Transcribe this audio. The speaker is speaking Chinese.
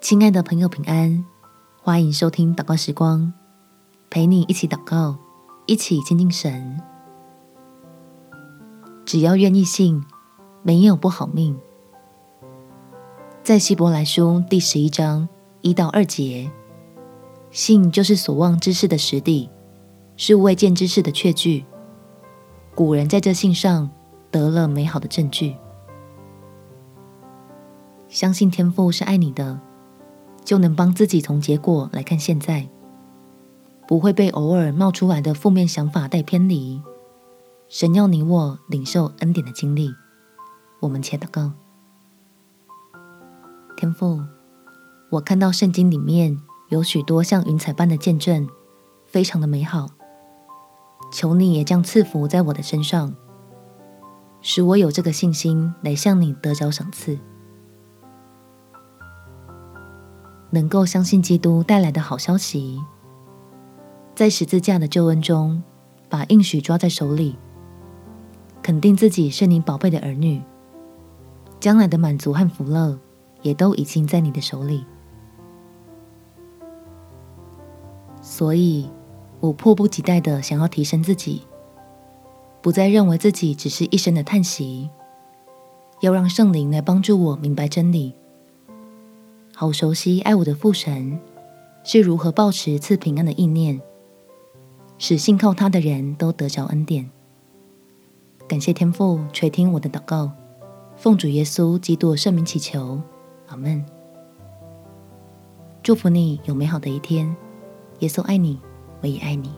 亲爱的朋友，平安，欢迎收听祷告时光，陪你一起祷告，一起亲近神。只要愿意信，没有不好命。在希伯来书第十一章一到二节，信就是所望之事的实底，是未见之事的确据。古人在这信上得了美好的证据。相信天父是爱你的，就能帮自己从结果来看现在，不会被偶尔冒出来的负面想法带偏离。神要你我领受恩典的经历，我们且祷告。天父，我看到圣经里面有许多像云彩般的见证，非常的美好。求你也将赐福在我的身上，使我有这个信心来向你得着赏赐。能够相信基督带来的好消息，在十字架的救恩中，把应许抓在手里，肯定自己是你宝贝的儿女，将来的满足和福乐也都已经在你的手里，所以我迫不及待的想要提升自己，不再认为自己只是一声的叹息，要让圣灵来帮助我明白真理。好熟悉爱我的父神是如何抱持赐平安的意念，使信靠他的人都得着恩典。感谢天父垂听我的祷告，奉主耶稣基督圣名祈求，阿门。祝福你有美好的一天，耶稣爱你，我也爱你。